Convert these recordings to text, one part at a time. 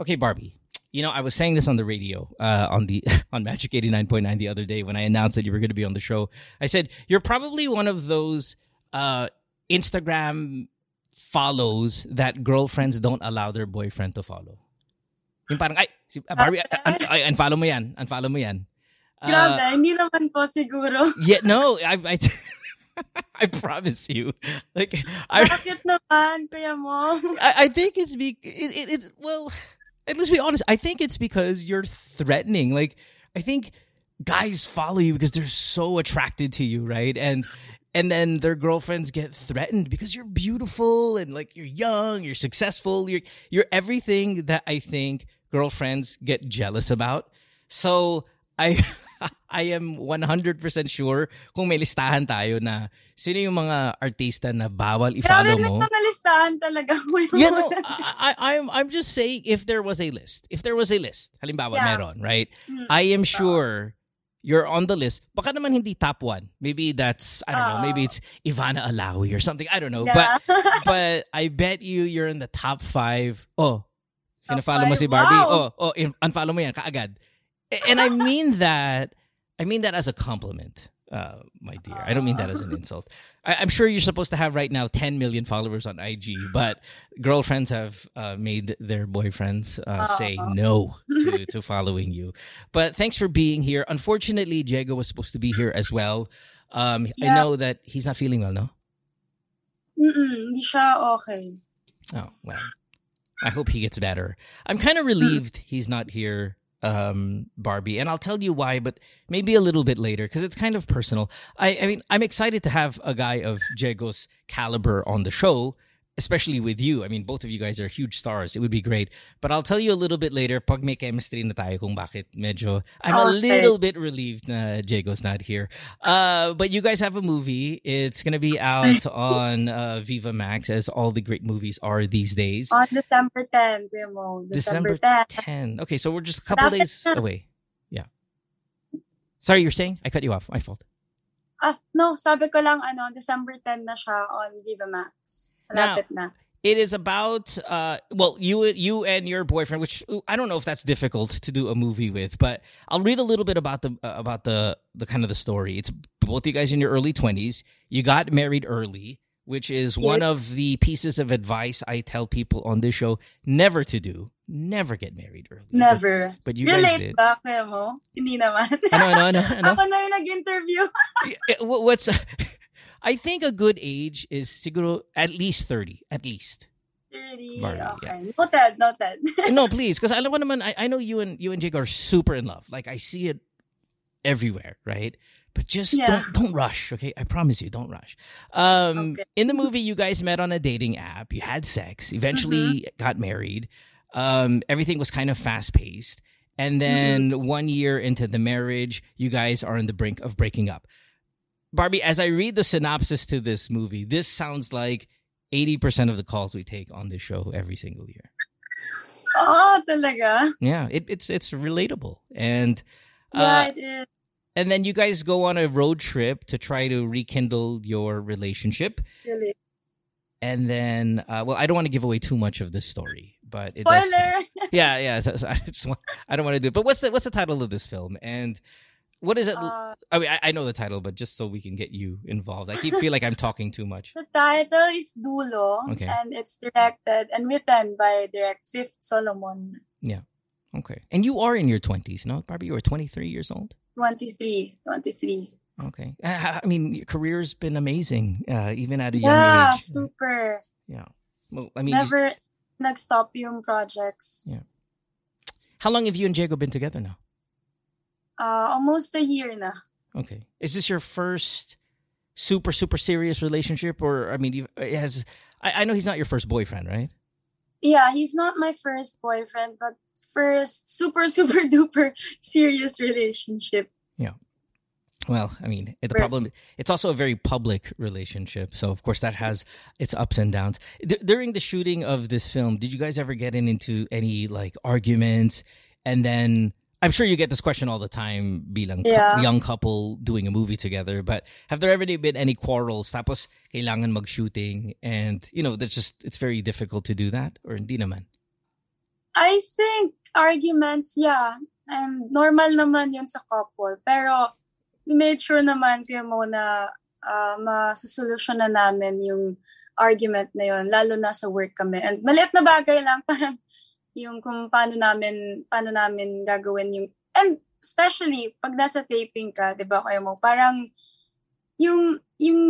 Okay, Barbie. You know, I was saying this on the radio, uh, on the on Magic eighty nine point nine the other day when I announced that you were going to be on the show. I said you're probably one of those uh, Instagram follows that girlfriends don't allow their boyfriend to follow. Yung parang, ay, si, uh, Barbie, uh, un, ay, unfollow mo yan, unfollow mo yan. Grabe, uh, hindi naman po siguro. Yeah, no, I, I, I promise you. Like, I, Bakit naman, kuya mo? I, I think it's be, it, it, it, well, let's be honest, I think it's because you're threatening. Like, I think guys follow you because they're so attracted to you, right? And and then their girlfriends get threatened because you're beautiful and like you're young, you're successful, you're you're everything that I think girlfriends get jealous about. So I I am 100% sure kung may listahan tayo na sino yung mga artista na bawal i-follow Grabe, mo. may mga listahan talaga. You know, I, I, I'm I'm just saying if there was a list, if there was a list, halimbawa Yeah. meron, right? Hmm, I am sure you're on the list. Baka naman hindi top one. Maybe that's I don't know. Maybe it's Ivana Alawi or something. I don't know. Yeah. But but I bet you you're in the top five. Oh, Top follow mo si Barbie. Wow. Oh, oh, unfollow mo yan kaagad. And I mean that. I mean that as a compliment, uh, my dear. I don't mean that as an insult. I, I'm sure you're supposed to have right now 10 million followers on IG, but girlfriends have uh, made their boyfriends uh, say no to, to following you. But thanks for being here. Unfortunately, Diego was supposed to be here as well. Um, I know that he's not feeling well, no? Mm-mm, hindi siya okay. Oh, well. I hope he gets better. I'm kind of relieved he's not here, um, Barbie, and I'll tell you why, but maybe a little bit later because it's kind of personal. I, I mean, I'm excited to have a guy of Diego's caliber on the show, especially with you. I mean, both of you guys are huge stars. It would be great. But I'll tell you a little bit later pag may chemistry na tayo kung bakit medyo I'm a little bit relieved na Diego's not here. Uh, but you guys have a movie. It's going to be out on uh, Viva Max as all the great movies are these days. On December 10, kuya mo. December, 10. 10. Okay, so we're just a couple days away. Yeah. Sorry, you're saying? I cut you off. My fault. Ah, no, sabi ko lang, ano, December 10 na siya on Viva Max. Malapit na. It is about uh well you you and your boyfriend which I don't know if that's difficult to do a movie with but I'll read a little bit about the uh, about the the kind of the story. It's both you guys in your early 20s. You got married early, which is one of the pieces of advice I tell people on this show never to do. Never get married early. Never. But you guys Relate did. ba, kuya mo? Hindi naman. Ano ano ano ano? Ako na yung nag-interview. What's I think a good age is siguro at least 30 at least. 30. Barbie, okay. Noted, noted. no, please, because alam mo naman, I, I know you and you and Jake are super in love. Like I see it everywhere, right? But just Yeah. don't don't rush, okay? I promise you, don't rush. Um, Okay. in the movie, you guys met on a dating app. You had sex. Eventually, Mm-hmm. got married. Um, everything was kind of fast paced. And Mm-hmm. then one year into the marriage, you guys are on the brink of breaking up. Barbie, as I read the synopsis to this movie, this sounds like 80% of the calls we take on this show every single year. Oo, talaga. Yeah, it, it's it's relatable, and Yeah, uh, it is. and then you guys go on a road trip to try to rekindle your relationship, Really. and then uh, well, I don't want to give away too much of this story, but it does- Spoiler! yeah, yeah. So, so I just want, I don't want to do it. But what's the what's the title of this film, and what is it? Uh, I mean, I, I know the title, but just so we can get you involved, I keep feel like I'm talking too much. the title is Dulo, Okay. and it's directed and written by Direct Fifth Solomon. Yeah. Okay, and you are in your twenties, no, Barbie? You are 23 years old. 23. 23. Okay, I, I mean, your career's been amazing, uh, even at a young Yeah, age. super. Yeah. Well, I mean, you- Never nag-stop yung projects. Yeah. How long have you and Diego been together now? Uh, almost a year na. Okay. Is this your first super super serious relationship, or I mean, you it has? I, I know he's not your first boyfriend, right? Yeah, he's not my first boyfriend, but first super, super duper serious relationship. Yeah. Well, I mean, the First. problem it's also a very public relationship, so of course that has its ups and downs. D- during the shooting of this film, did you guys ever get in into any like arguments? And then I'm sure you get this question all the time, bilang Yeah. young couple doing a movie together. But have there ever been any quarrels? Tapos kailangan mag-shooting, and you know that's just it's very difficult to do that, or hindi naman. I think arguments, yeah. And normal naman yun sa couple. Pero we made sure naman, Kuya Mo, na uh, masusolusyon na namin yung argument na yun, lalo na sa work kami. And maliit na bagay lang, parang yung kung paano namin, paano namin gagawin yung, and especially pag nasa taping ka, di ba kayo mo, parang yung, yung,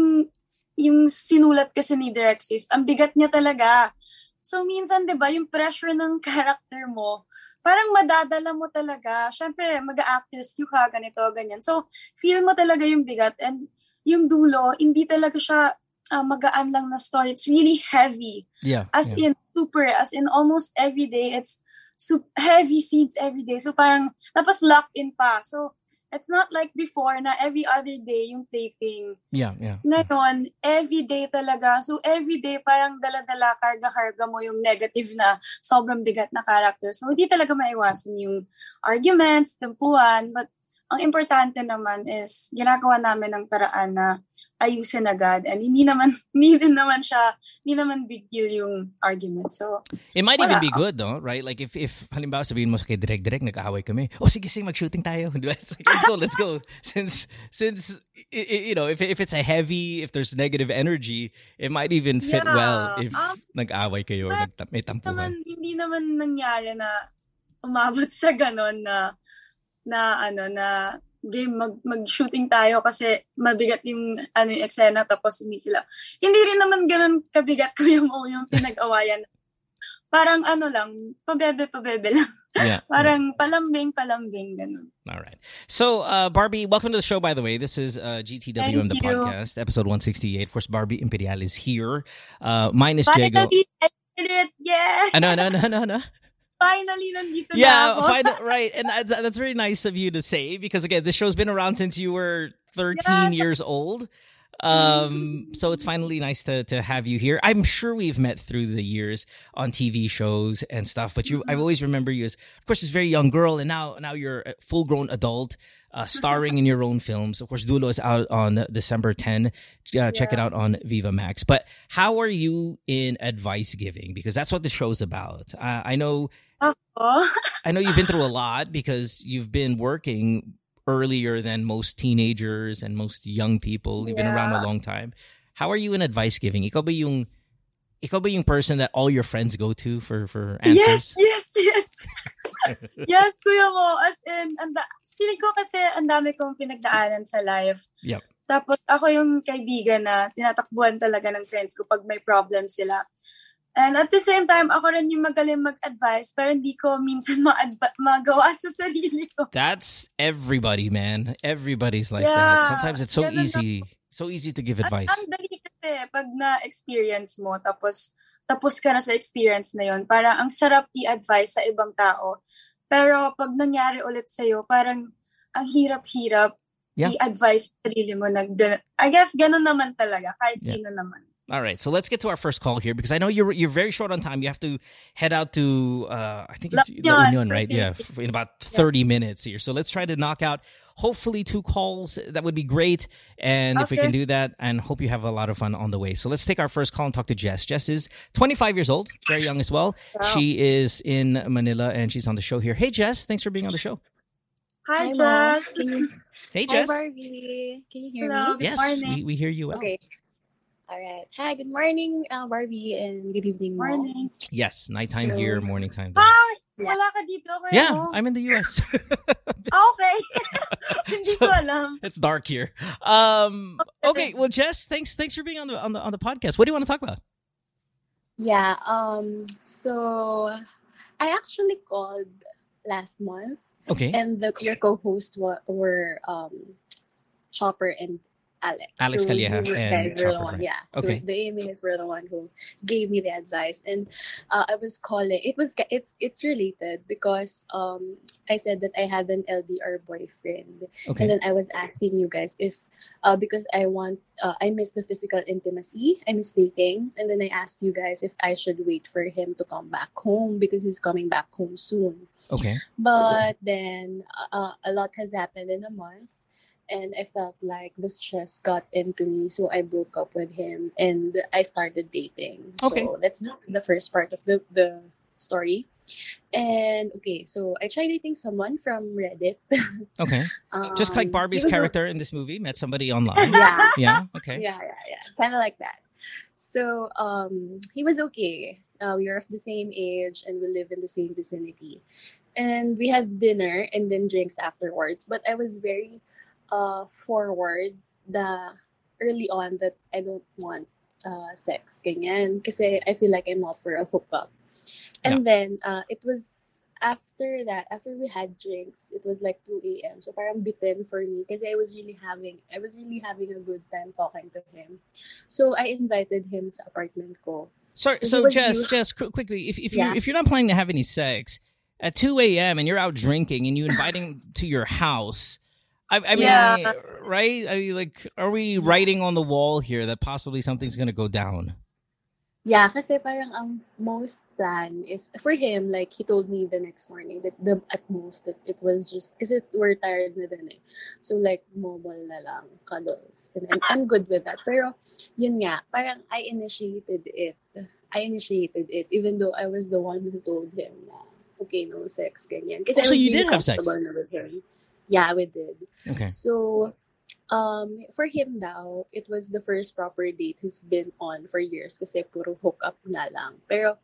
yung sinulat kasi ni Direct Fifth, ang bigat niya talaga. So minsan, di ba, yung pressure ng character mo, parang madadala mo talaga. Siyempre, mag-actors you ka, ganito, ganyan. So, feel mo talaga yung bigat. And yung dulo, hindi talaga siya uh, magaan lang na story. It's really heavy. Yeah. As yeah. in, super, as in almost every day, it's super heavy scenes every day. So parang, tapos lock in pa. So, it's not like before na every other day yung taping. Yeah, yeah. Ngayon, every day talaga. So, every day parang dala-dala, karga-karga mo yung negative na sobrang bigat na character. So, hindi talaga maiwasan yung arguments, tempuan. But, ang importante naman is ginagawa namin ng paraan na ayusin agad and hindi naman hindi din naman siya hindi naman big deal yung argument. So it might wala. even be good no? Right? Like if if halimbawa sabihin mo kay direct direct nag-aaway kami. Oh sige sige mag-shooting tayo. Let's go let's go. Since since you know if if it's a heavy if there's negative energy it might even fit Yeah. well if Um, nag-aaway kayo nagta- may naman, tampuhan hindi naman nangyari na umabot sa ganon na na ano na game mag mag-shooting tayo kasi mabigat yung ano yung eksena tapos hindi sila. Hindi rin naman ganun kabigat ko yung yung pinag-awayan. Parang ano lang, pabebe pabebe lang. yeah Parang palambing palambing ganun. All right. So, uh, Barbie, welcome to the show, by the way. This is uh, GTW Thank the you. podcast, episode 168. Of course, Barbie Imperial is here. Uh, mine is Jago. Finally, I did it! Yeah! Ano, ano, ano, ano, ano? Finally, nandito na Yeah, find, right. And that's very nice of you to say because, again, this show's been around since you were 13 Yeah. years old. Um, so it's finally nice to to have you here. I'm sure we've met through the years on TV shows and stuff, but you I always remember you as of course this very young girl and now now you're a full grown adult uh, starring in your own films. Of course Dulo is out on December 10. Uh, check it out on Viva Max. But how are you in advice giving because that's what the show's about. Uh, I know Ako? I know you've been through a lot because you've been working earlier than most teenagers and most young people. You've been around a long time. How are you in advice giving? Ikaw ba yung ikaw ba yung person that all your friends go to for for Yes, answers? yes, yes. yes, kuya mo. As in, anda, feeling ko kasi ang dami kong pinagdaanan sa life. Yep. Tapos ako yung kaibigan na tinatakbuhan talaga ng friends ko pag may problem sila. And at the same time, ako rin yung magaling mag-advise pero hindi ko minsan ma-adva- magawa sa sarili ko. That's everybody, man. Everybody's like Yeah, that. Sometimes it's so easy. So easy to give At advice. ang dali kasi pag na-experience mo tapos tapos ka na sa experience na yon parang ang sarap i-advise sa ibang tao. Pero pag nangyari ulit sa'yo, parang ang hirap-hirap Yeah. i-advise sa sarili mo na gan- I guess ganun naman talaga kahit Yeah. sino naman. All right, so let's get to our first call here because I know you're you're very short on time. You have to head out to uh, I think it's La La Union Union, right? Yeah, in about thirty minutes here. So let's try to knock out hopefully two calls. That would be great, and if we can do that, and hope you have a lot of fun on the way. So let's take our first call and talk to Jess. Jess is 25 years old, very young as well. Wow. She is in Manila and she's on the show here. Hey Jess, thanks for being on the show. Hi, Hi, Jess! Mom. Hey Hi, Jess. Barbie. Can you hear Hello. me? Yes, we, we hear you well. Okay. All right. Hi, good morning, uh, Barbie, and good evening, Mom. Morning. Yes, nighttime So- here, morning time. there. Ah! Yeah. Wala ka dito. Kuya Yeah. I'm in the US. Ah, okay. Hindi So- ko alam. it's dark here. Um, okay, Okay. well, Jess, thanks, thanks for being on the on the on the podcast. What do you want to talk about? Yeah. Um. So, I actually called last month, Okay, and the your co-host were, were um, Chopper and Alex. Alex so Calleja and were the Chopper, one. Yeah. Okay. So the emails were the one who gave me the advice, and uh, I was calling. It was it's it's related because um I said that I had an LDR boyfriend, okay, and then I was asking you guys if uh, because I want uh, I miss the physical intimacy, I miss dating, and then I asked you guys if I should wait for him to come back home because he's coming back home soon. okay, But then uh, a lot has happened in a month, and I felt like the stress got into me, so I broke up with him and I started dating. Okay. So that's just the first part of the the story. And okay, so I tried dating someone from Reddit. Okay. Just like Um, Barbie's he was a- character in this movie, met somebody online. Yeah. yeah. Okay. Yeah, yeah, yeah. Kind of like that. So um, he was okay. Uh, we were of the same age and we live in the same vicinity. And we had dinner and then drinks afterwards. But I was very uh, forward the early on that I don't want uh, sex. Ganyan. Kasi I feel like I'm not for a hookup. And then uh, it was after that, after we had drinks, it was like 2 a.m. So parang bitin for me kasi I was really having, I was really having a good time talking to him. So I invited him sa apartment ko. So, So so was Jess, used- Jess, qu- quickly, if if Yeah. you if you're not planning to have any sex at 2 a.m. and you're out drinking and you inviting to your house, I, I mean, Yeah. right? I mean, like, are we writing on the wall here that possibly something's gonna go down? Yeah, kasi parang ang most plan is for him like he told me the next morning that the at most that it was just because we're tired na din eh. So like mobile na lang, cuddles. And I'm, I'm good with that. Pero yun nga, parang I initiated it. I initiated it even though I was the one who told him na okay, no sex, ganyan. Kasi Oh, so you did have sex? with him. Yeah, we did. Okay. So, um, for him now, it was the first proper date he's been on for years kasi puro hook up na lang. Pero,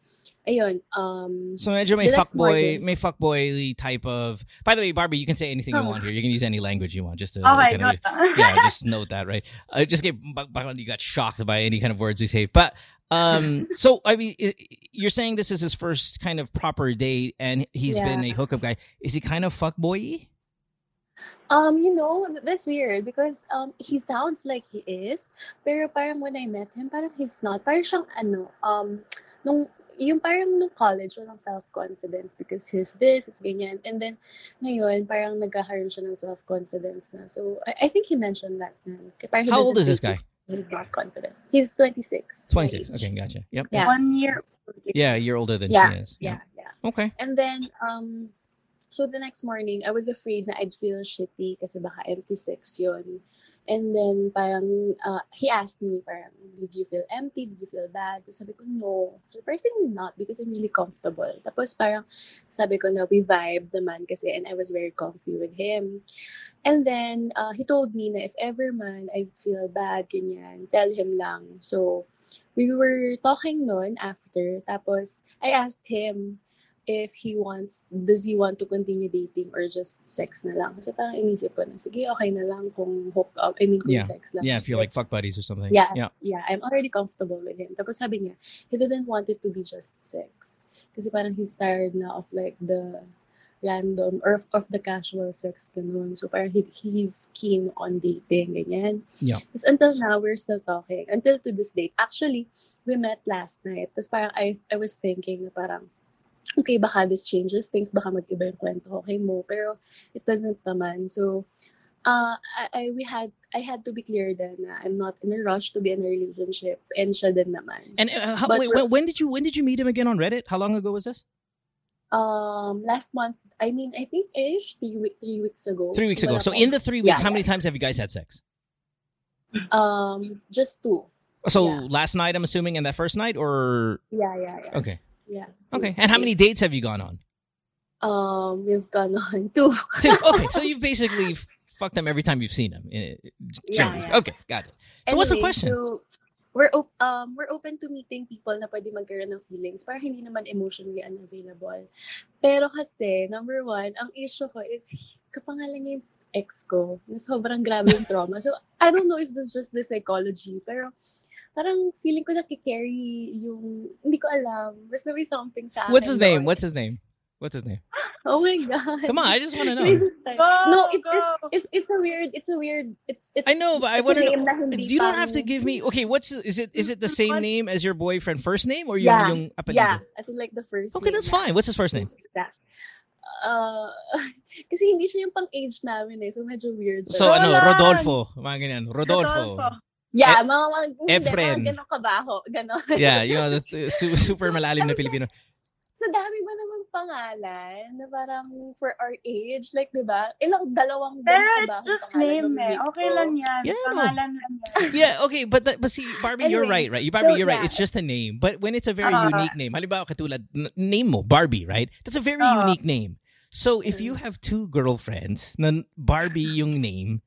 ayun, um, So medyo may fuckboy, may fuckboy type of. By the way, Barbie, you can say anything you Oh. want here. You can use any language you want. Just to Okay, kinda- yeah, just note that, right? I just get you got shocked by any kind of words we say. But um so I mean you're saying this is his first kind of proper date and he's Yeah. been a hookup guy. Is he kind of fuckboy? Um, you know, that's weird because um, he sounds like he is, pero parang when I met him, parang he's not. Parang siyang ano, um, nung, yung parang nung college, walang self-confidence because he's this, he's ganyan. And then, ngayon, parang nagkakaroon siya ng self-confidence na. So, I, I think he mentioned that. Na, parang How old is this guy? He's not confident. He's 26. 26. Okay, gotcha. Yep. Yeah. One year. old. Yeah, you're older than Yeah, she is. Yeah, yeah. Okay. And then, um, so the next morning, I was afraid na I'd feel shitty kasi baka empty sex yun. And then, parang, uh, he asked me, parang, did you feel empty? Did you feel bad? Sabi ko, no. Surprisingly not because I'm really comfortable. Tapos parang, sabi ko na we vibe naman kasi and I was very comfy with him. And then, uh, he told me na if ever man I feel bad, ganyan, tell him lang. So, we were talking noon after. Tapos, I asked him if he wants, does he want to continue dating or just sex na lang? Kasi parang inisip ko na, sige, okay na lang kung hook up, I mean, kung Yeah. sex lang. Yeah, if you're like fuck buddies or something. Yeah. Yeah. Yeah, I'm already comfortable with him. Tapos sabi niya, he didn't want it to be just sex. Kasi parang he's tired na of like the random or of, of the casual sex ganun. So parang he, he's keen on dating, ganyan. Yeah. Tapos until now, we're still talking. Until to this date. Actually, we met last night. Tapos parang I, I was thinking na parang, okay, baka this changes things, baka mag-iba yung kwento ko kay mo. Pero it doesn't naman. So, uh, I, I, we had, I had to be clear then na I'm not in a rush to be in a relationship. And siya din naman. And uh, how, wait, when, when did you when did you meet him again on Reddit? How long ago was this? Um, last month, I mean, I think ish three, week, three weeks ago. Three weeks ago. So in the three weeks, Yeah, how many yeah. times have you guys had sex? Um, just two. So Yeah. last night, I'm assuming, and that first night, or Yeah, yeah, yeah. okay, Yeah. okay. And how many dates have you gone on? Um, we've gone on two. Two. Okay, so you've basically fucked them every time you've seen them. Yeah, yeah. Okay, got it. So what's the question? So, we're op- um we're open to meeting people na pwede magkaroon ng feelings para hindi naman emotionally unavailable. Pero kasi, number one, ang issue ko is kapangalan niya yung ex ko na sobrang grabe yung trauma. So, I don't know if this is just the psychology, pero parang feeling ko nakikarry yung, hindi ko alam, basta may something sa akin. What's his name? doon. What's his name? What's his name? Oh my God. Come on, I just want to know. Go, no, it, go. it's, it's, it's a weird, it's a weird, it's, it's I know, but I want to know. You don't have to give me. Okay, what's is it? Is it the same name as your boyfriend first name or yung Yeah, yung apelido? Yeah, as in like the first Okay, name that's fine. What's his first name? That. Uh, kasi hindi siya yung pang age namin eh, so medyo weird. So ano! Rodolfo, mga ganyan. Rodolfo. Yeah, mga mga, hindi, Efren. mga ganong kabaho, ganon. Yeah, you know, the, the su- super malalim na Pilipino. so dami ba naman pangalan na parang for our age, like, di ba? Ilang, dalawang Pero it's just name eh. Okay lang yan. Yeah, no. Pangalan lang yan. Yeah, okay, but that, but see, Barbie, you're Anyway, right, right? You Barbie, so, you're right. yeah. It's just a name. But when it's a very Ah. unique name, halimbawa katulad n- name mo Barbie, right? That's a very Ah. unique name. So if Mm. you have two girlfriends, na Barbie yung name,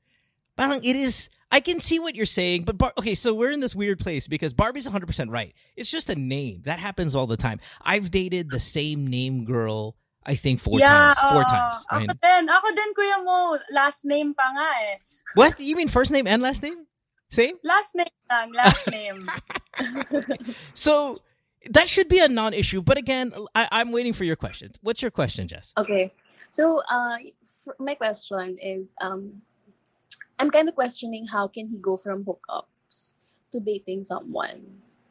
parang it is I can see what you're saying, but Bar- okay, so we're in this weird place because Barbie's 100% right. It's just a name. That happens all the time. I've dated the same name girl I think four yeah, times. Four oo. times. Ako right? din. Ako din, kuya mo. Last name pa nga eh. What? You mean first name and last name? Same? Last name lang. Last name. So that should be a non-issue. But again, I, I'm waiting for your question. What's your question, Jess? Okay. So, uh, for my question is, um, I'm kind of questioning how can he go from hookups to dating someone.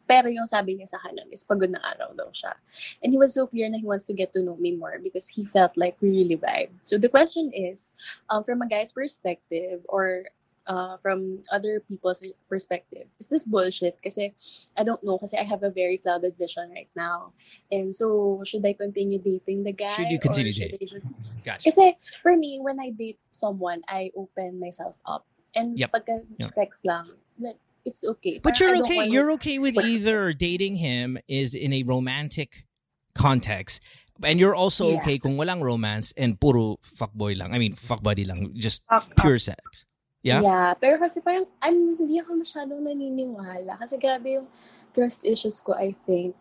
Pero yung sabi niya sa kanan is pagod na araw daw siya. And he was so clear na he wants to get to know me more because he felt like we really vibe. So the question is, um, from a guy's perspective or uh, from other people's perspective, is this bullshit? Kasi I don't know, kasi I have a very clouded vision right now. And so, should I continue dating the guy? Should you continue dating? Just Gotcha. kasi for me, when I date someone, I open myself up. And Yep. pagka Yep. sex lang, like, it's okay. But Parang you're okay. You're okay with either dating him is in a romantic context, and you're also Yeah. okay kung walang romance and puro fuckboy lang. I mean, fuck buddy lang, just Fuck up. pure sex. Yeah? Yeah, pero kasi parang, I'm, hindi ako masyadong naniniwala. Kasi grabe yung trust issues ko, I think.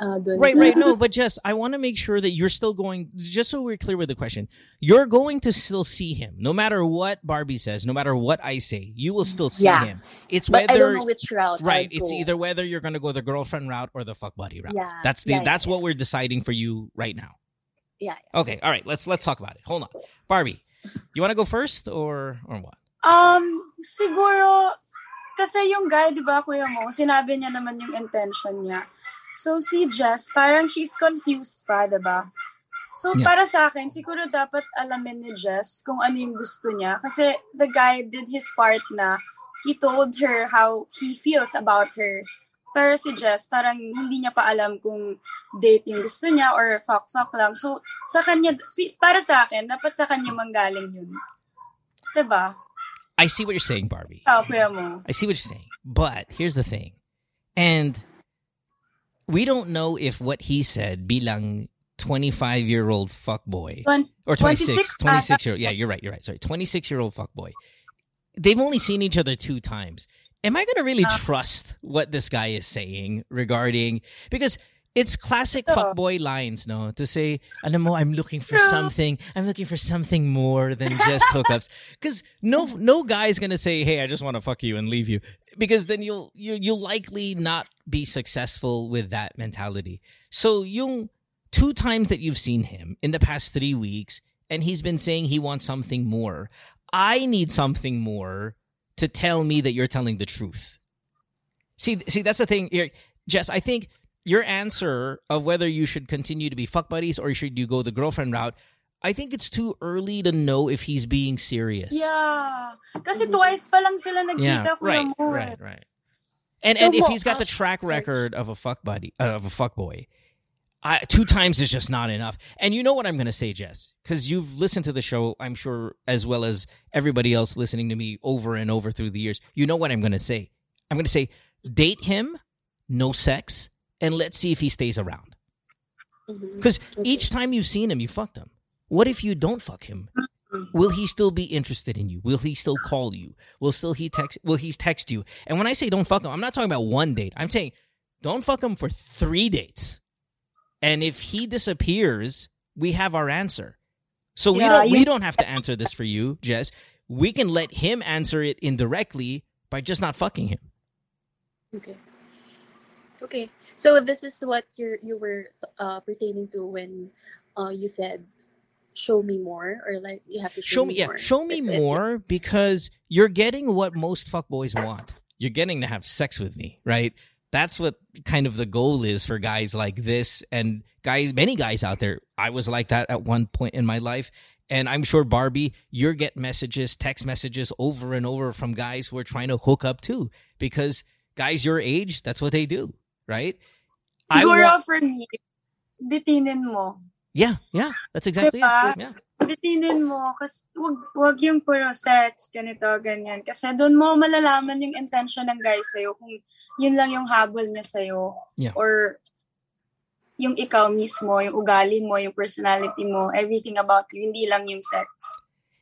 Uh, Right, right. No, but just I want to make sure that you're still going. Just so we're clear with the question, you're going to still see him, no matter what Barbie says, no matter what I say. You will still see Yeah. him. It's But I whether don't know which route right. I'll It's go. either whether you're going to go the girlfriend route or the fuck buddy route. Yeah, That's the yeah, that's yeah, what we're deciding for you right now. Yeah, Okay. All right. Let's let's talk about it. Hold on, Barbie. You want to go first or or what? Um, siguro, kasi yung guy, di ba, kuya mo, sinabi niya naman yung intention niya. So, si Jess, parang she's confused pa, di ba? So, Yeah. para sa akin, siguro dapat alamin ni Jess kung ano yung gusto niya. Kasi the guy did his part na he told her how he feels about her. Pero si Jess, parang hindi niya pa alam kung date yung gusto niya or fuck-fuck lang. So, sa kanya, para sa akin, dapat sa kanya manggaling yun. Diba? I see what you're saying, Barbie. Kuya mo. I see what you're saying. But here's the thing. And we don't know if what he said bilang 25 year old fuckboy or 26 26 26 year old yeah you're right you're right sorry 26 year old fuckboy they've only seen each other two times am i going to really Uh. trust what this guy is saying regarding because it's classic Ito. fuckboy lines no to say alam mo i'm looking for True. something i'm looking for something more than just hookups because no no guy's going to say hey i just want to fuck you and leave you because then you'll you, you'll likely not be successful with that mentality so yung two times that you've seen him in the past three weeks, and he's been saying he wants something more. I need something more to tell me that you're telling the truth. See, see, that's the thing here, Jess. I think your answer of whether you should continue to be fuck buddies or should you go the girlfriend route. I think it's too early to know if he's being serious. Yeah. Kasi twice pa lang sila nagkita, Yeah, right, mo. right, right. And So and if he's got the track record of a fuck buddy uh, of a fuck boy, I, two times is just not enough. And you know what I'm going to say, Jess, because you've listened to the show, I'm sure, as well as everybody else listening to me over and over through the years. You know what I'm going to say. I'm going to say, date him, no sex, and let's see if he stays around. Mhm. Because Okay. each time you've seen him, you fucked him. What if you don't fuck him? Will he still be interested in you? Will he still call you? Will still he text? Will he text you? And when I say don't fuck him, I'm not talking about one date. I'm saying don't fuck him for three dates. And if he disappears, we have our answer. So we don't we don't have to answer this for you, Jess. We can let him answer it indirectly by just not fucking him. Okay. Okay. So this is what you you were uh, pertaining to when uh, you said show me more or like you have to show, show me yeah more. show me more because you're getting what most fuckboys want. You're getting to have sex with me right? That's what kind of the goal is for guys like this and guys many guys out there. I was like that at one point in my life. And i'm sure barbie you're get messages text messages over and over from guys who are trying to hook up too because guys your age that's what they do right Siguro want- for me, bitinin mo. Yeah, yeah, that's exactly Diba? it. Yeah. Routinin mo, kasi wag, wag yung puro sex, ganito, ganyan. Kasi doon mo malalaman yung intention ng guy sa'yo kung yun lang yung habol niya sa'yo. Yeah. Or yung ikaw mismo, yung ugali mo, yung personality mo, everything about you, hindi lang yung sex.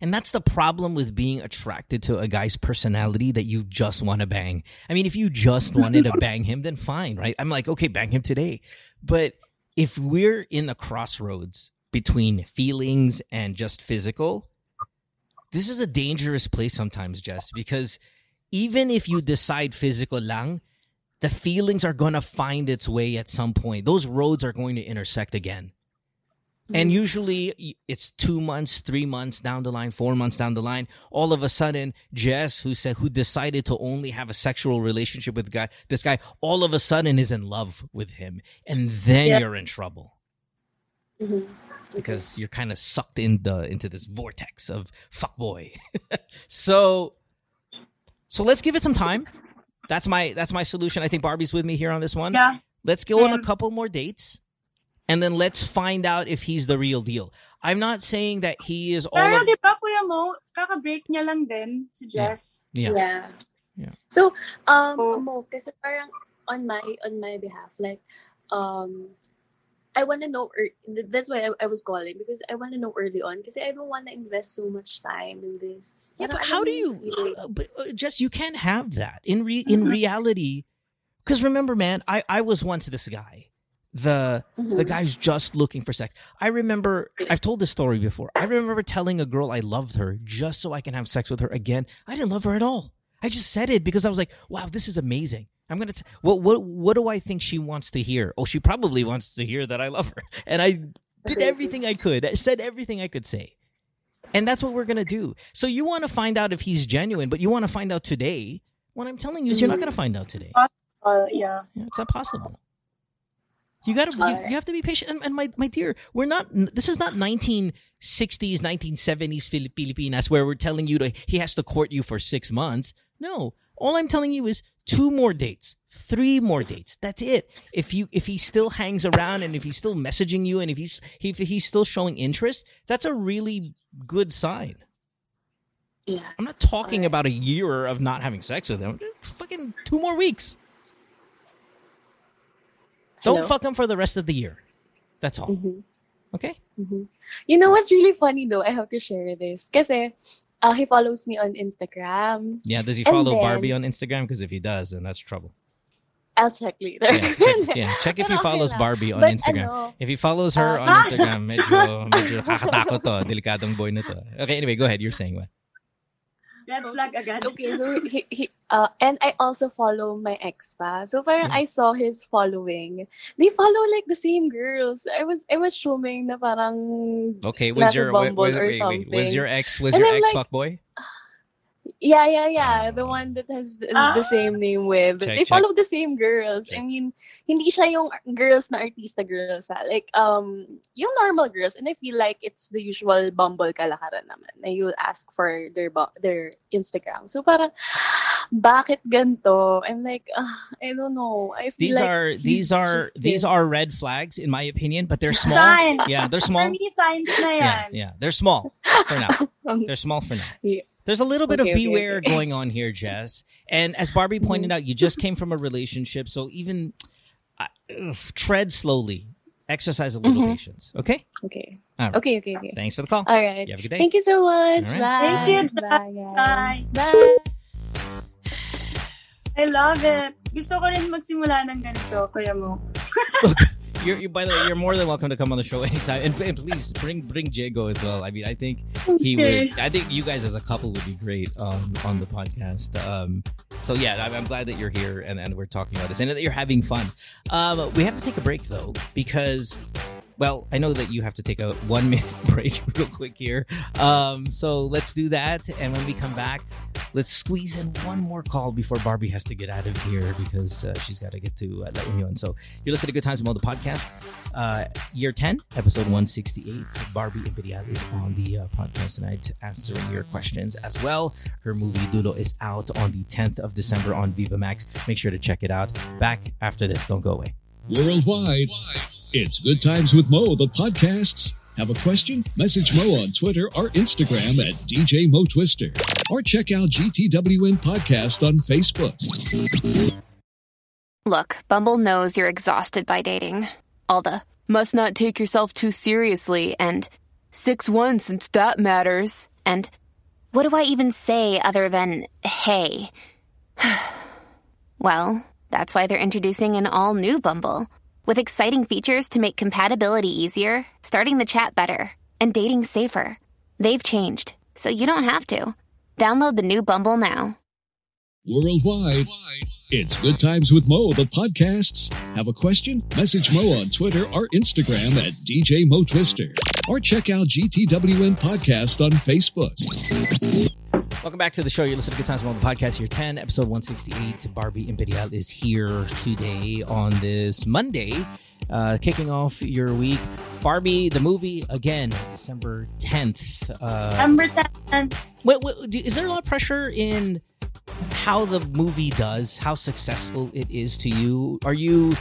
And that's the problem with being attracted to a guy's personality that you just want to bang. I mean, if you just wanted to bang him, then fine, right? I'm like, okay, bang him today. But if we're in the crossroads between feelings and just physical, this is a dangerous place sometimes, Jess, because even if you decide physical lang, the feelings are going to find its way at some point. Those roads are going to intersect again. And usually it's two months, three months down the line, four months down the line. All of a sudden, Jess, who said, who decided to only have a sexual relationship with guy, this guy, all of a sudden is in love with him. And then you're in trouble Mhm. because you're kind of sucked in the, into this vortex of fuckboy. so, so let's give it some time. That's my, that's my solution. I think Barbie's with me here on this one. Yeah. Let's go on a couple more dates, and then let's find out if he's the real deal. I'm not saying that he is all. Pero Of, di ba, Kuya Mo, kaka-break niya lang din si Jess. yeah. Yeah. Yeah. So, um, So- Mo, kasi parang on my on my behalf, like, um, I want to know. ear- That's why I, I was calling because I want to know early on because I don't want to invest so much time in this. Yeah, but how do you, yung feeling. uh, but, uh, Jess? You can't have that in re- in reality. Because remember, man, I I was once this guy. The the Mhm. guy's just looking for sex. I remember I've told this story before. I remember telling a girl I loved her just so I can have sex with her again. I didn't love her at all. I just said it because I was like, "Wow, this is amazing." I'm gonna. T- what what what do I think she wants to hear? Oh, she probably wants to hear that I love her, and I did everything I could. I said everything I could say, and that's what we're gonna do. So you want to find out if he's genuine, but you want to find out today. What I'm telling you is, you're not gonna find out today. Uh, yeah. Yeah, it's not possible. You gotta, you, you have to be patient. And, and my, my dear, we're not, this is not 1960s, 1970s Fili- Filipinas where we're telling you to, he has to court you for six months. No, all I'm telling you is two more dates, three more dates. That's it. If you, if he still hangs around and if he's still messaging you and if he's, if he's still showing interest, that's a really good sign. Yeah. I'm not talking about a year of not having sex with him. Fucking two more weeks. Don't fuck him for the rest of the year. That's all. Mhm. Okay? Mhm. You know what's really funny though? I have to share this. Kasi uh, he follows me on Instagram. Yeah. Does he follow then- Barbie on Instagram? Because if he does, then that's trouble. I'll check later. Yeah. Check, yeah, check if he follows. Barbie on But Instagram. ano, If he follows her Ah. on Instagram, medyo, medyo to. Delikadong boy na to. Okay, anyway, go ahead. You're saying what? Red flag agad. okay, so he, he uh, and I also follow my ex pa. So parang Yeah. I saw his following. They follow like the same girls. I was I was assuming na parang Okay, was your wait, wait, wait, wait. Was your ex was And your I'm ex like- fuckboy? Yeah yeah yeah the Ah. one that has the, Ah. the same name with. Check, they check. follow the same girls. Check. I mean, hindi siya yung girls na artista girls ha. Like um yung normal girls and I feel like it's the usual Bumble kalakaran naman na you'll ask for their their Instagram. So parang bakit ganto? I'm like ah, I don't know. I feel These like are these are these are red flags in my opinion, but they're small. Sign. Yeah, they're small. For me, signs na Yeah, yeah, they're small for now. They're small for now. Yeah. There's a little bit Okay, of okay, beware okay. Mm-hmm. going on here, Jess. And as Barbie pointed out, you just came from a relationship, so even uh, ugh, tread slowly. Exercise a little Mhm. patience. Okay. Okay. All right. Okay, okay, okay. Thanks for the call. All right. You have a good day. Thank you so much. All right. Bye. Thank you, Bye, guys. Bye. Bye. I love it. Gusto ko rin magsimula ng ganito, Kuya Mo. You're, you by the way, you're more than welcome to come on the show anytime, and, and please bring bring Diego as well. I mean, I think he Okay. would. I think you guys as a couple would be great um, on the podcast. Um, so yeah, I'm, I'm glad that you're here and, and we're talking about this and that you're having fun. Um, we have to take a break though because, well, I know that you have to take a one minute break real quick here. Um, so let's do that, and when we come back, let's squeeze in one more call before Barbie has to get out of here because uh, she's got to get to uh, La Union. So you're listening to Good Times Mo, the podcast, uh, year 10, episode 168. Barbie Imperial is on the uh, podcast tonight answering your questions as well. Her movie Dulo is out on the 10th of December on Viva Max. Make sure to check it out. Back after this. Don't go away. Worldwide, It's Good Times with Mo, the podcasts. Have a question? Message Mo on Twitter or Instagram at DJ Mo Twister. Or check out GTWM Podcast on Facebook. Look, Bumble knows you're exhausted by dating. All the must not take yourself too seriously and 6 1 since that matters. And what do I even say other than hey? well, that's why they're introducing an all new Bumble with exciting features to make compatibility easier, starting the chat better, and dating safer. They've changed, so you don't have to. Download the new Bumble now. Worldwide, it's Good Times with Mo, the podcasts. Have a question? Message Mo on Twitter or Instagram at DJ Mo Twister. Or check out GTWM Podcast on Facebook. Welcome back to the show. You're listening to Good Times the podcast here 10, episode 168. Barbie Imperial is here today on this Monday, uh, kicking off your week. Barbie, the movie, again, December 10th. Uh, Number 10. Wait, wait, is there a lot of pressure in how the movie does, how successful it is to you? Are you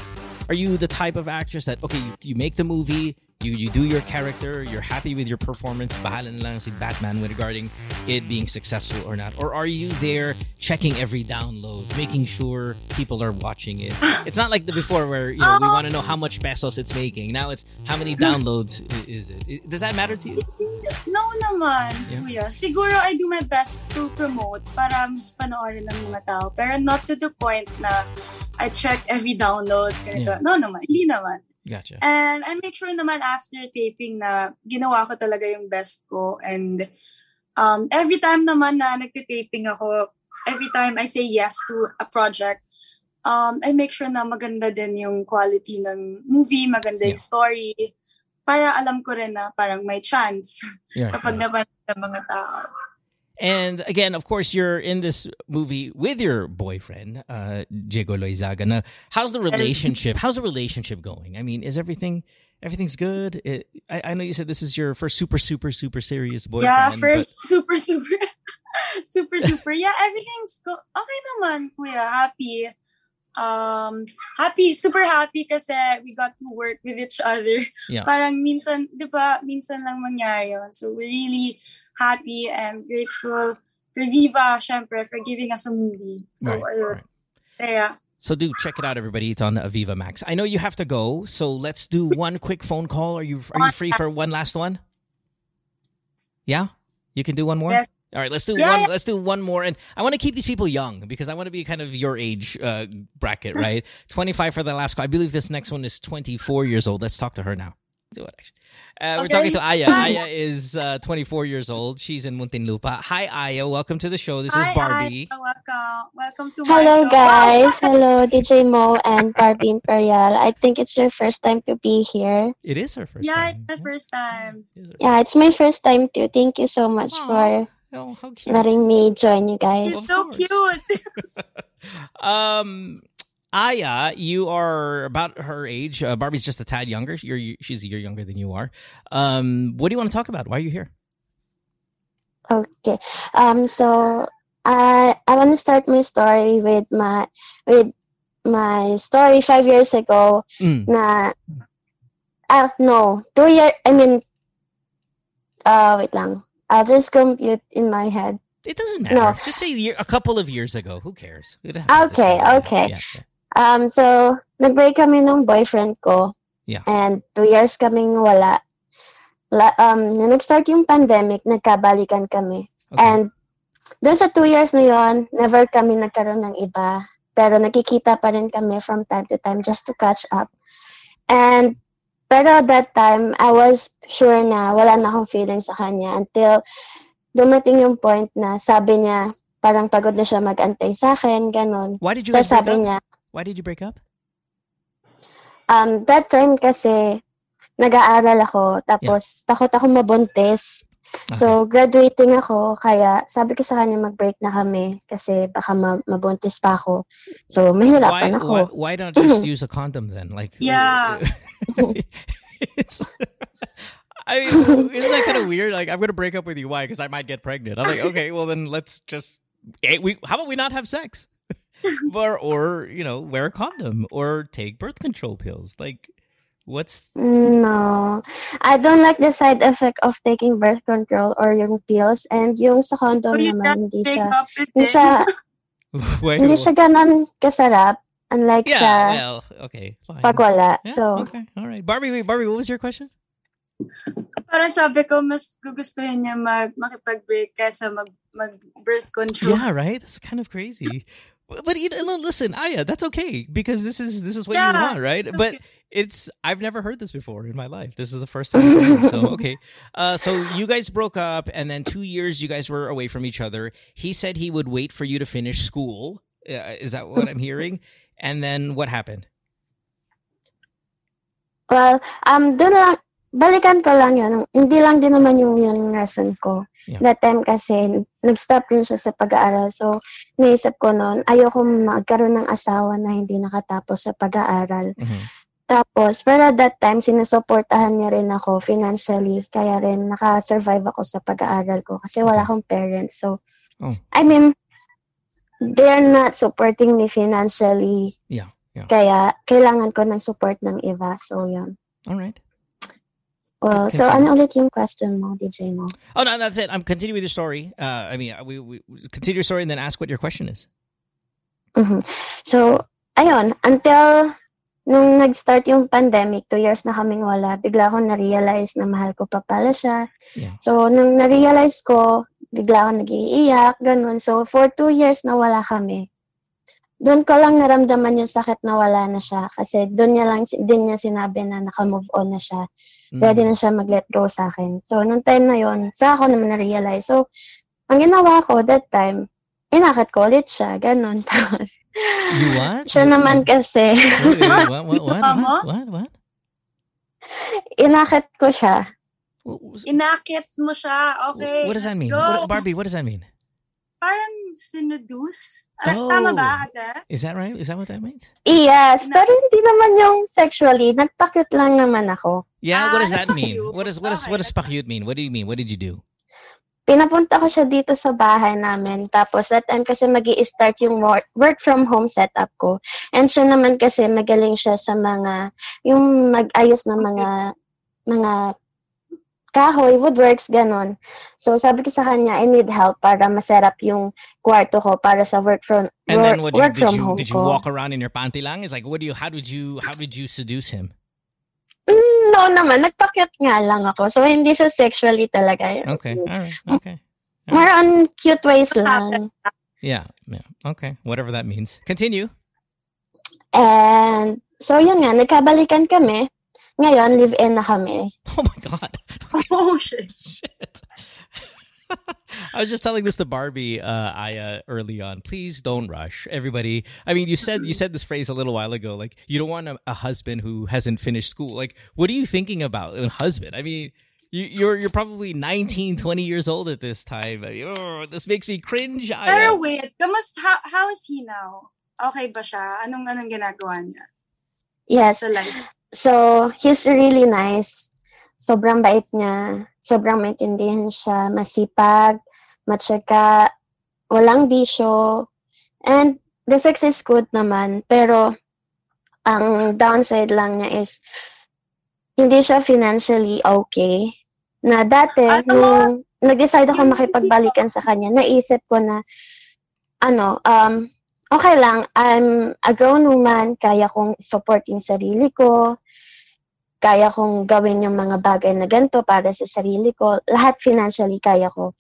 are you the type of actress that okay, you, you make the movie, you you do your character, you're happy with your performance, bahala na lang si Batman regarding it being successful or not? Or are you there checking every download, making sure people are watching it? It's not like the before where you know we oh. want to know how much pesos it's making. Now it's how many downloads is it? Does that matter to you? No naman, Yeah. kuya. Siguro I do my best to promote para mas panoorin ng mga tao. Pero not to the point na I check every download. Ganito. Yeah. No naman, hindi naman. Gotcha. And I make sure naman after taping na ginawa ko talaga yung best ko. And um, every time naman na nagtitaping ako, every time I say yes to a project, um, I make sure na maganda din yung quality ng movie, maganda yung Yeah. story, para alam ko rin na parang may chance Yeah, kapag yeah. napanood ng mga tao. And again, of course, you're in this movie with your boyfriend, uh, Diego Loizaga. Now, how's the relationship? How's the relationship going? I mean, is everything everything's good? It, I, I know you said this is your first super, super, super serious boyfriend. yeah, but- first super, super, super duper. Yeah, everything's go- okay naman, kuya. Happy. Um, happy, super happy kasi we got to work with each other. Yeah. Parang minsan, di ba, minsan lang mangyari yun. So we're really happy and grateful for Viva, syempre, for giving us a movie. So, Right, ayun. right. Kaya, So do check it out, everybody. It's on Aviva Max. I know you have to go, so let's do one quick phone call. Are you are you free for one last one? Yeah, you can do one more. Yes. All right, let's do Yeah, one. yeah. Let's do one more, and I want to keep these people young because I want to be kind of your age uh, bracket, right? Twenty five for the last call. I believe this next one is twenty four years old. Let's talk to her now. Do it. Actually. Uh, We're talking to Aya. Aya is uh, 24 years old. She's in Muntinlupa. Hi, Aya. Welcome to the show. This hi, is Barbie. Aya. welcome. Welcome to my Hello, show. guys. Hello, DJ Mo and Barbie Imperial. I think it's your first time to be here. It is her first Yeah, time. it's my first time. It is her Yeah, it's my first time too. Thank you so much for Oh, letting me join you guys. He's Of so cute. um, Aya, you are about her age. Uh, Barbie's just a tad younger. You're she's a year younger than you are. Um, what do you want to talk about? Why are you here? Okay. Um. So I I want to start my story with my with my story five years ago. Mm. Na ah no two year. I mean. Uh, wait lang. I'll just compute in my head. It doesn't matter. No. Just say year, a couple of years ago. Who cares? We don't have to Okay, okay. Yeah, yeah. Um, so, nag-break kami ng boyfriend ko. Yeah. And two years kaming wala. La, um, nung nag-start yung pandemic, nagkabalikan kami. Okay. And doon sa two years na yon, never kami nagkaroon ng iba. Pero nakikita pa rin kami from time to time just to catch up. And pero that time, I was sure na wala na akong feeling sa kanya until dumating yung point na sabi niya, parang pagod na siya mag-antay sa akin, ganun. Why did you guys sabi niya, Why did you break up? um, that time kasi, nag-aaral ako, tapos takot ako mabuntis. So, graduating ako, kaya sabi ko sa kanya mag-break na kami kasi baka ma- mabuntis pa ako. So, why, mahirapan why, ako. why not just use a condom then? Like Yeah. it's I mean, isn't that kind of weird? Like, I'm gonna break up with you. Why? Because I might get pregnant. I'm like, okay, well then let's just. eh, we how about we not have sex, or or you know wear a condom or take birth control pills. Like, What's No. I don't like the side effect of taking birth control or yung pills. And yung sa condom So you naman, can't hindi take siya, up hindi siya, wait, hindi siya ganon kasarap. Unlike Yeah, sa well, okay, fine. pag wala. Yeah, so, okay, all right. Barbie, wait, Barbie, what was your question? Para sabi ko, mas gugustuhin niya mag, makipag-break kaysa mag, mag-birth control. Yeah, right. That's kind of crazy. But, you know, listen, Aya, that's okay because this is this is what you want, right? it's But it's I've never heard this before in my life. This is the first time. so okay. Uh, so you guys broke up, and then two years you guys were away from each other. He said he would wait for you to finish school. Uh, is that what I'm hearing? And then what happened? well, um, dun lang, balikan ko lang yun. Hindi lang din naman yung yung reason ko. Yeah. That time kasi, nag-stop rin siya sa pag-aaral. So, naisip ko noon, ayoko magkaroon ng asawa na hindi nakatapos sa pag-aaral. Mhm. Tapos, pero at that time, sinusuportahan niya rin ako financially. Kaya rin, nakasurvive ako sa pag-aaral ko. Kasi wala Okay. akong parents. So, Oh. I mean, they're not supporting me financially. Yeah, yeah. Kaya, kailangan ko ng support ng iba. So, yun. All Well, so ano ulit yung question mo, DJ mo? Oh no, that's it. I'm continuing with your story. Uh, I mean, we, we continue your story and then ask what your question is. Mhm. So, ayun, until nung nag-start yung pandemic, two years na kaming wala, bigla akong na-realize na mahal ko pa pala siya. Yeah. So, nung na-realize ko, bigla akong nag-iiyak, ganun. So, for two years na wala kami, doon ko lang naramdaman yung sakit na wala na siya. Kasi doon niya lang, din niya sinabi na naka-move on na siya. Mm. Ready na siya mag-let go sa akin. So, nung time na yon sa ako naman na-realize. So, ang ginawa ko that time, inakit ko ulit siya, ganun. Tapos, You what? siya You- naman kasi, Wait, wait, wait, what? What? What? What? What? What? inakit ko siya. Inakit mo siya. Okay. what does that mean? What, Barbie, what does that mean? Parang sinuduce. Ah, Oh. Tama ba, ate? Is that right? Is that what that means? Yes, Na- pero hindi naman yung sexually. Nagpakit lang naman ako. Yeah. what Ah, does that that's mean? What is what is what does pakyut mean? What do you mean? What did you do? Pinapunta ko siya dito sa bahay namin. Tapos that time kasi mag start yung work, work from home setup ko. And siya naman kasi magaling siya sa mga, yung mag-ayos ng mga, mga kahoy, woodworks, ganon. So sabi ko sa kanya, I need help para maset up yung kwarto ko para sa work from, And then work, what? You, work did from you home did you ko. walk around in your panty lang? It's like what do you? How did you? How did you seduce him? Mm, no naman, nagpakyat nga lang ako. So hindi siya sexually talaga. Okay. All right. Okay. More on cute ways lang. Yeah. Yeah. Okay. Whatever that means. Continue. And so yun nga, nagkabalikan kami. Ngayon, live-in na kami. Oh my god. Oh, shit. Shit. I was just telling this to Barbie, uh, Aya, early on. Please don't rush, everybody. I mean, you said you said this phrase a little while ago, like you don't want a, a husband who hasn't finished school. Like, what are you thinking about a husband? I mean, you, you're you're probably 19, 20 years old at this time. I mean, oh, this makes me cringe. Aya. Pero wait, kamusta, how, how is he now? Okay ba siya? Anong anong ginagawa niya Yes. sa life? So, he's really nice. Sobrang bait niya. Sobrang maintindihan siya. Masipag, matyaga, walang bisyo. And the sex is good naman. Pero, ang downside lang niya is, hindi siya financially okay. Na dati, Ano? nung nag-decide ako makipagbalikan sa kanya, naisip ko na, ano, um, okay lang, I'm a grown woman, kaya kong support yung sarili ko, kaya kong gawin yung mga bagay na ganito para sa sarili ko. Lahat financially kaya ko.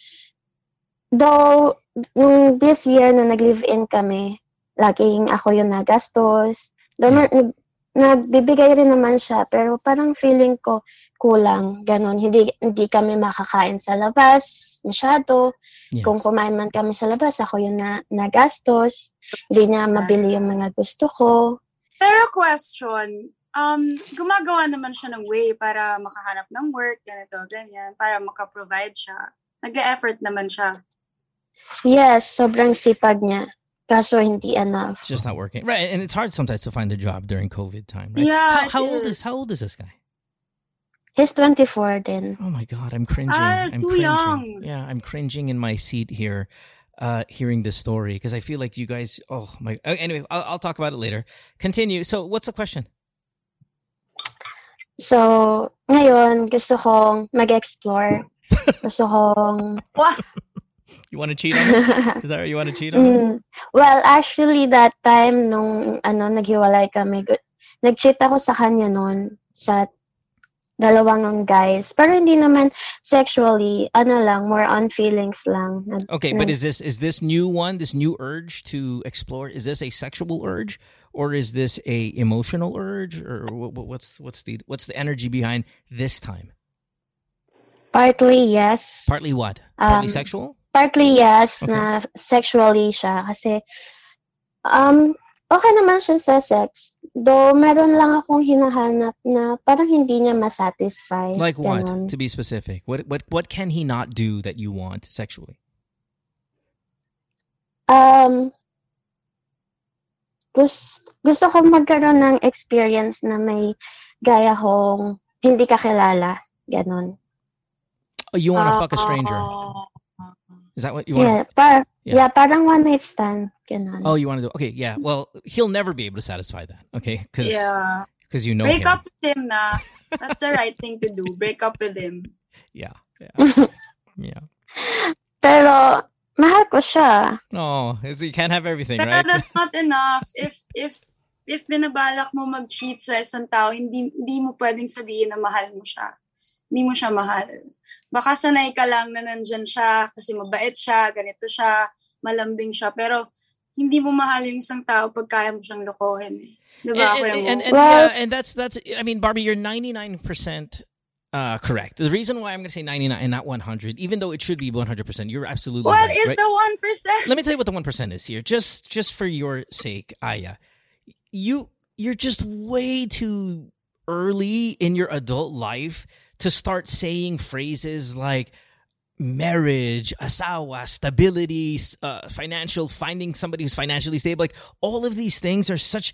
Though, nung this year na nag-live-in kami, laging ako yung nagastos. Though, Yeah. nag- nagbibigay rin naman siya, pero parang feeling ko kulang, ganun. Hindi, hindi kami makakain sa labas, masyado. Yeah. Kung kumain man kami sa labas, ako yung na, nagastos. Hindi niya mabili yung mga gusto ko. Pero question, um, gumagawa naman siya ng way para makahanap ng work, ganito, ganyan, para makaprovide siya. Nag-effort naman siya. Yes, sobrang sipag niya. Kaso hindi enough. It's just not working, right? And it's hard sometimes to find a job during COVID time, right? Yeah, How, how old is is. how old is this guy? He's 24 then. Oh my god, I'm cringing. Ah, I'm too cringing. young. Yeah, I'm cringing in my seat here, uh, hearing this story because I feel like you guys. Oh my. uh, Anyway, I'll, I'll talk about it later. Continue. So, what's the question? So, ngayon, gusto kong mag-explore. gusto kong... You want to cheat on her? Is that right? You want to cheat on her? Mm, well, actually, that time, nung ano, naghiwalay kami, gu- nag-cheat ako sa kanya noon sa dalawang guys. Pero hindi naman sexually, ano lang, more on feelings lang. Okay, but is this is this new one, this new urge to explore? Is this a sexual urge, or is this a emotional urge, or wh- wh- what's what's the what's the energy behind this time? partly yes. Partly what? Partly Um, sexual. Partly yes, Okay. na sexually siya. Kasi, um, okay naman siya sa sex. Though, meron lang akong hinahanap na parang hindi niya masatisfy. Like what? Ganon. To be specific, what what what can he not do that you want sexually? Um, gusto, gusto ko magkaroon ng experience na may gaya kong hindi kakilala. Ganon. Oh, you want to fuck a stranger? Oh. Is that what you want? Yeah, par- Yeah. yeah. parang one night stand. Ganon. Oh, you want to do? Okay, yeah. Well, he'll never be able to satisfy that. Okay, because Yeah. Because you know Break him. up with him na. That's the right thing to do. Break up with him. Yeah, yeah, yeah. Pero, mahal ko siya. No, it's, you can't have everything, Pero right? that's not enough. If if if binabalak mo mag-cheat sa isang tao, hindi hindi mo pwedeng sabihin na mahal mo siya. Hindi mo siya mahal. Baka sanay ka lang na nandyan siya kasi mabait siya, ganito siya, malambing siya. Pero hindi mo mahal yung isang tao pag kaya mo siyang lokohin. Eh. Diba, and, Kuya and, and, and, Well- yeah, and that's that's I mean Barbie you're 99% uh correct. The reason why I'm going to say 99 and not 100 even though it should be 100%, you're absolutely what right, is right? the one percent? Let me tell you what the 1% is here. Just just for your sake, Aya. You you're just way too early in your adult life to start saying phrases like marriage, asawa, stability, uh, financial, finding somebody who's financially stable. Like all of these things are such.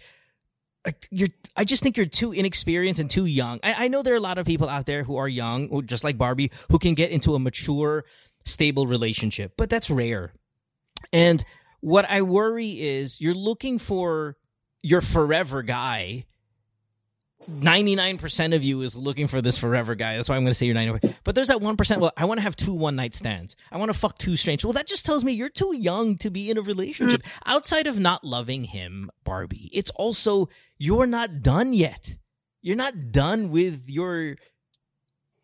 You're. I just think you're too inexperienced and too young. I, I know there are a lot of people out there who are young, who, just like Barbie, who can get into a mature, stable relationship, but that's rare. And what I worry is you're looking for your forever guy. 99% of you is looking for this forever guy. That's why I'm going to say you're 99. But there's that 1%. Well, I want to have two one night stands. I want to fuck two strangers. Well, that just tells me you're too young to be in a relationship. Mm. Outside of not loving him, Barbie, it's also you're not done yet. You're not done with your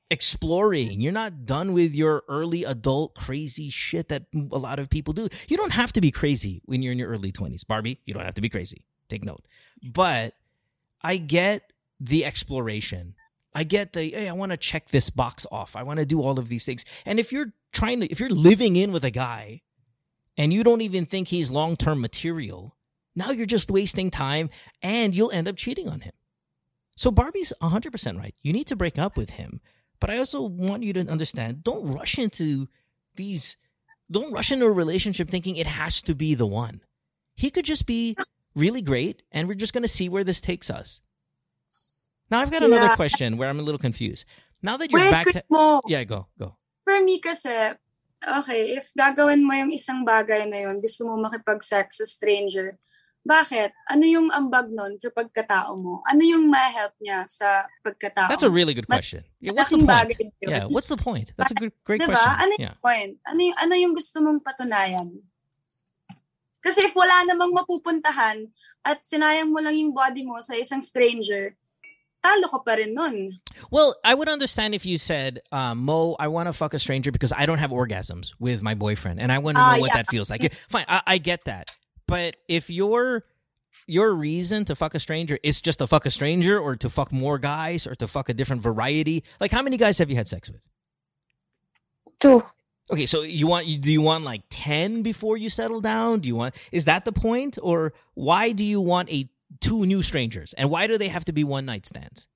exploring. You're not done with your early adult crazy shit that a lot of people do. You don't have to be crazy when you're in your early 20s. Barbie, you don't have to be crazy. Take note. But I get the exploration. I get the, hey, I want to check this box off. I want to do all of these things. And if you're trying to, if you're living in with a guy and you don't even think he's long term material, now you're just wasting time and you'll end up cheating on him. So Barbie's 100% right. You need to break up with him. But I also want you to understand don't rush into these, don't rush into a relationship thinking it has to be the one. He could just be really great and we're just going to see where this takes us. Now I've got another Yeah. question where I'm a little confused. Now that you're Wait, back to, mo. yeah, go, go. For me kasi, okay, if gagawin mo yung isang bagay na yun, gusto mo makipag-sex sa stranger, bakit? Ano yung ambag nun sa pagkatao mo? Ano yung ma-help niya sa pagkatao? That's a really good question. Yeah, what's the point? Yeah, what's the point? That's a good, great Diba? question. Ano yung Yeah. point? Ano yung, ano yung gusto mong patunayan? Kasi if wala namang mapupuntahan at sinayang mo lang yung body mo sa isang stranger, talo ka pa rin nun. Well, I would understand if you said, um, Mo, I want to fuck a stranger because I don't have orgasms with my boyfriend, and I want to know Ah, what yeah. that feels like. Fine, I, I get that. But if your your reason to fuck a stranger is just to fuck a stranger, or to fuck more guys, or to fuck a different variety, like how many guys have you had sex with? Two. Okay, so you want you do you want like ten before you settle down? Do you want is that the point, or why do you want a two new strangers, and why do they have to be one night stands?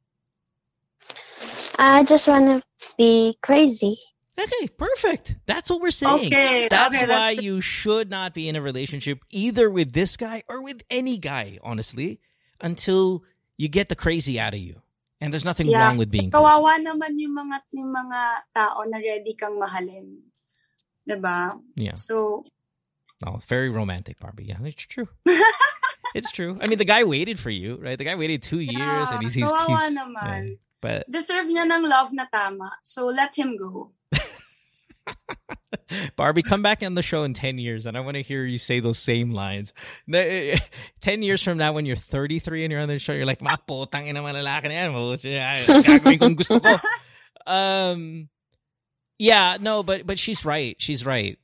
I just want to be crazy. Okay, perfect. That's what we're saying. Okay, That's okay, why that's- you should not be in a relationship either with this guy or with any guy, honestly, until you get the crazy out of you. And there's nothing Yeah. wrong with being crazy. Kawawa naman yung mga, yung mga tao na ready kang mahalin. 'Di ba? Yeah. So, Oh, very romantic, Barbie. Yeah, it's true. it's true. I mean, the guy waited for you, right? The guy waited two years, and he's he's, kawawa he's naman. yeah. But Deserve niya ng love na tama. So let him go. Barbie, come back on the show in 10 years and I want to hear you say those same lines. 10 years from now when you're 33 and you're on the show, you're like, Mapo, tangin na malalaki na yan. Kong gusto ko. Um, yeah, no, but but she's right. She's right.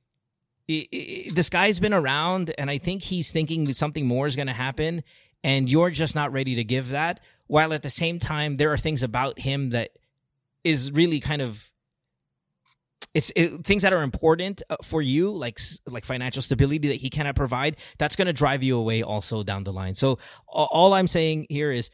This guy's been around, and I think he's thinking something more is going to happen, and you're just not ready to give that. While at the same time, there are things about him that is really kind of it's it, things that are important uh, for you, like like financial stability that he cannot provide. That's going to drive you away also down the line. So all I'm saying here is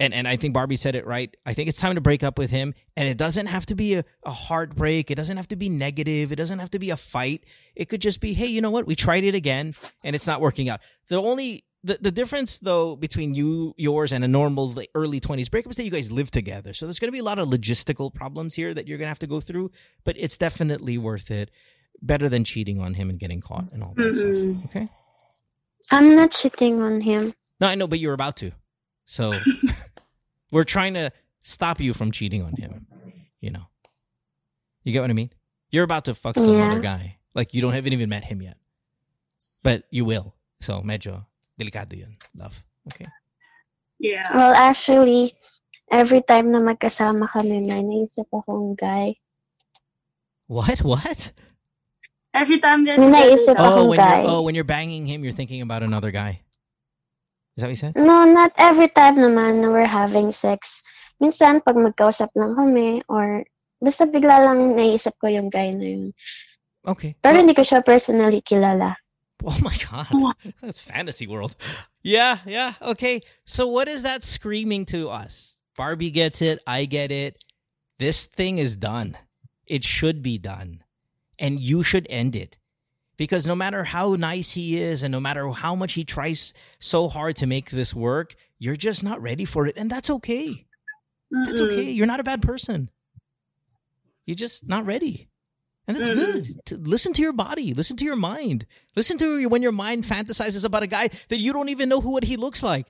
and and I think Barbie said it right. I think it's time to break up with him, and it doesn't have to be a, a heartbreak. It doesn't have to be negative. It doesn't have to be a fight. It could just be, hey, you know what? We tried it again, and it's not working out. The only the, the difference though between you yours and a normal early 20s breakup is that you guys live together so there's going to be a lot of logistical problems here that you're going to have to go through but it's definitely worth it better than cheating on him and getting caught and all that Mm-mm. stuff mm-hmm. okay I'm not cheating on him. no, I know, but you're about to. So we're trying to stop you from cheating on him. You know, you get what I mean? You're about to fuck some Yeah. other guy. Like you don't haven't even met him yet, but you will. So medyo delikado yun, love. Okay. Yeah. Well, actually, every time na magkasama kami, may naisip akong guy. What? What? Every time that May naisip Oh, akong when guy. you're oh when you're banging him, you're thinking about another guy. Is that what you said? No, not every time naman na we're having sex. Minsan, pag magkausap lang kami, or basta bigla lang naisip ko yung guy na yun. Okay. Pero Well- hindi ko siya personally kilala. Oh my god. That's fantasy world. Yeah, yeah. Okay. So what is that screaming to us? Barbie gets it, I get it. This thing is done. It should be done. And you should end it. Because no matter how nice he is and no matter how much he tries so hard to make this work, you're just not ready for it. And that's okay. That's Mm-mm. okay. You're not a bad person. You're just not ready. And that's Mm. good. To listen to your body, listen to your mind. Listen to when your mind fantasizes about a guy that you don't even know who what he looks like.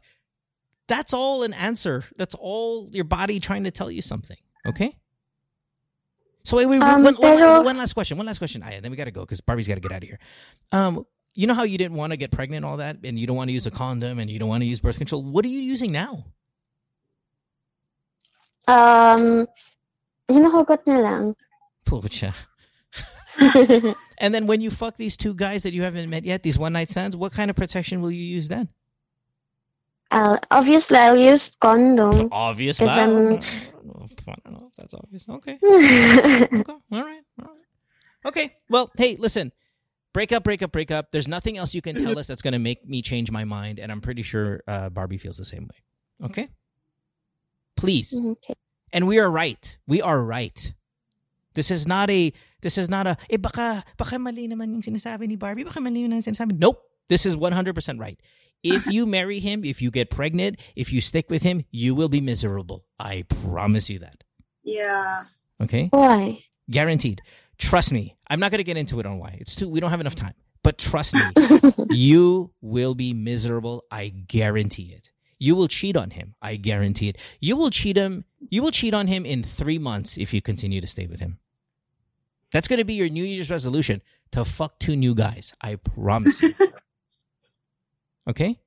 That's all an answer. That's all your body trying to tell you something. Okay? So wait, wait, Um, one, one- pero- one last question. One last question. Aya, then we gotta go because Barbie's gotta get out of here. Um, you know how you didn't want to get pregnant, and all that, and you don't want to use a condom, and you don't want to use birth control. What are you using now? Um, hinuhugot na lang. Pucha. And then when you fuck these two guys that you haven't met yet, these one night stands, what kind of protection will you use then? I'll, obviously, I'll use condom. Obvious. I don't know. I don't know if that's obvious. Okay. Okay. All right. All right. Okay. Well, hey, listen. Break up, break up, break up. There's nothing else you can tell us that's going to make me change my mind. And I'm pretty sure uh, Barbie feels the same way. Okay? Please. okay. And we are right. We are right. This is not a, this is not a, eh baka, baka mali naman yung sinasabi ni Barbie, baka mali yung sinasabi. Nope. This is 100% right. If you marry him, if you get pregnant, if you stick with him, you will be miserable. I promise you that. Yeah. Okay? Why? Guaranteed. Trust me. I'm not going to get into it on why. It's too, we don't have enough time. But trust me, you will be miserable. I guarantee it. You will cheat on him. I guarantee it. You will cheat him. You will cheat on him in three months if you continue to stay with him. That's going to be your New Year's resolution to fuck two new guys. I promise you. okay?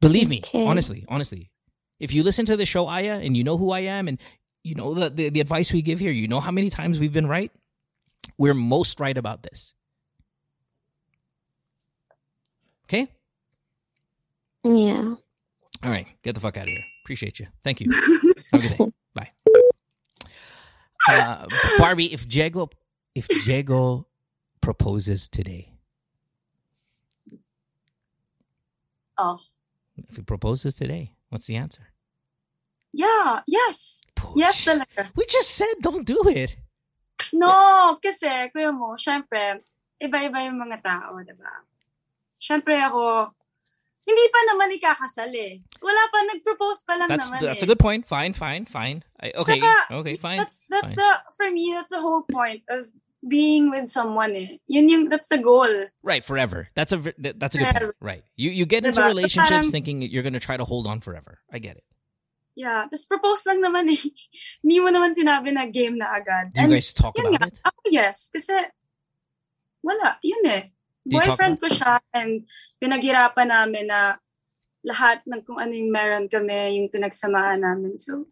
Believe me, Okay. honestly, honestly. If you listen to the show Aya and you know who I am and you know the, the, the advice we give here, you know how many times we've been right? We're most right about this. Okay? Yeah. All right, get the fuck out of here. Appreciate you. Thank you. Have a good day. Bye. Uh, Barbie, if Diego, if Diego proposes today, Oh. if he proposes today, what's the answer? Yeah. Yes. Yes talaga. We just said don't do it. No, kasi, kuya mo, syempre, iba-iba yung mga tao, di ba? Syempre ako, hindi pa naman ikakasal eh. Wala pa, nag-propose pa lang That's naman that's eh. a good point. Fine, fine, fine. I, okay, Saka, okay, fine. That's, that's fine. the, for me, that's the whole point of being with someone eh. Yun yung, that's the goal. Right, forever. That's a that's a good point. Right. You you get into Diba? So relationships parang- thinking you're going to try to hold on forever. I get it. Yeah, tapos propose lang naman eh. Hindi mo naman sinabi na game na agad. Do you guys talk about nga, it? Ako yes, kasi wala, yun eh. Do you talk Boyfriend ko siya and pinaghirapan namin na lahat ng kung ano yung meron kami, yung pinagsamaan namin. So,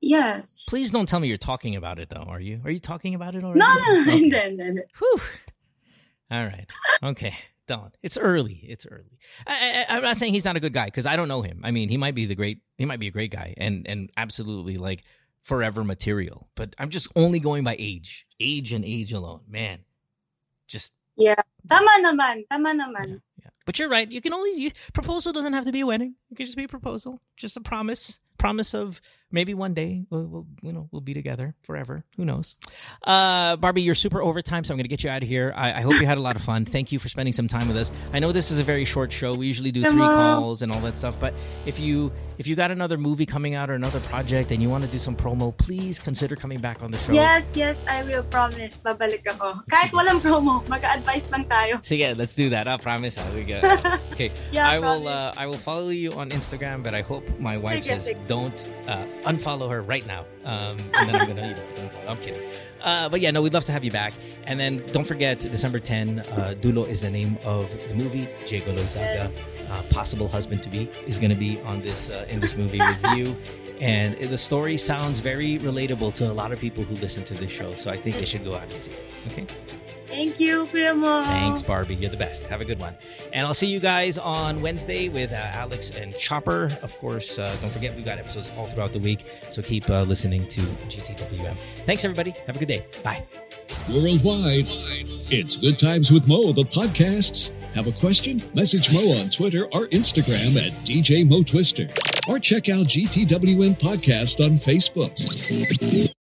yes. Please don't tell me you're talking about it though, are you? Are you talking about it already? No, no, no, Okay. hindi, hindi, hindi. Whew. All right. Okay. Don't. It's early. It's early. I, I, I'm not saying he's not a good guy because I don't know him. I mean, he might be the great. He might be a great guy and and absolutely like forever material. But I'm just only going by age, age and age alone. Man, just Yeah. Tama naman, tama naman. yeah. But you're right. You can only you, proposal doesn't have to be a wedding. It could just be a proposal, just a promise, promise of maybe one day we'll, we'll you know we'll be together forever. Who knows? Uh, Barbie, you're super overtime, so I'm going to get you out of here. I, I hope you had a lot of fun. Thank you for spending some time with us. I know this is a very short show. We usually do three calls and all that stuff. But if you if you got another movie coming out or another project and you want to do some promo, please consider coming back on the show. Yes, yes, I will promise. Babalik ako. Kahit walang promo, mag-advise lang tayo. So yeah, let's do that. I promise. I will go. Okay. Yeah, I will. Uh, I will follow you on Instagram, but I hope my wife says don't uh, unfollow her right now. Um, and then I'm gonna. You know. I'm kidding. Uh, but yeah, no, we'd love to have you back. And then don't forget, December 10, uh, Dulo is the name of the movie. Diego Loyzaga, uh, possible husband to be, is going to be on this uh, in this movie you. And the story sounds very relatable to a lot of people who listen to this show. So I think they should go out and see it. Okay. Thank you, Kuya Mo. Thanks, Barbie. You're the best. Have a good one. And I'll see you guys on Wednesday with uh, Alex and Chopper. Of course, uh, don't forget we've got episodes all throughout the week. So keep uh, listening to GTWM. Thanks, everybody. Have a good day. Bye. Worldwide, it's Good Times with Mo, the podcasts. Have a question? Message Mo on Twitter or Instagram at DJ Mo Twister. Or check out GTWM Podcast on Facebook.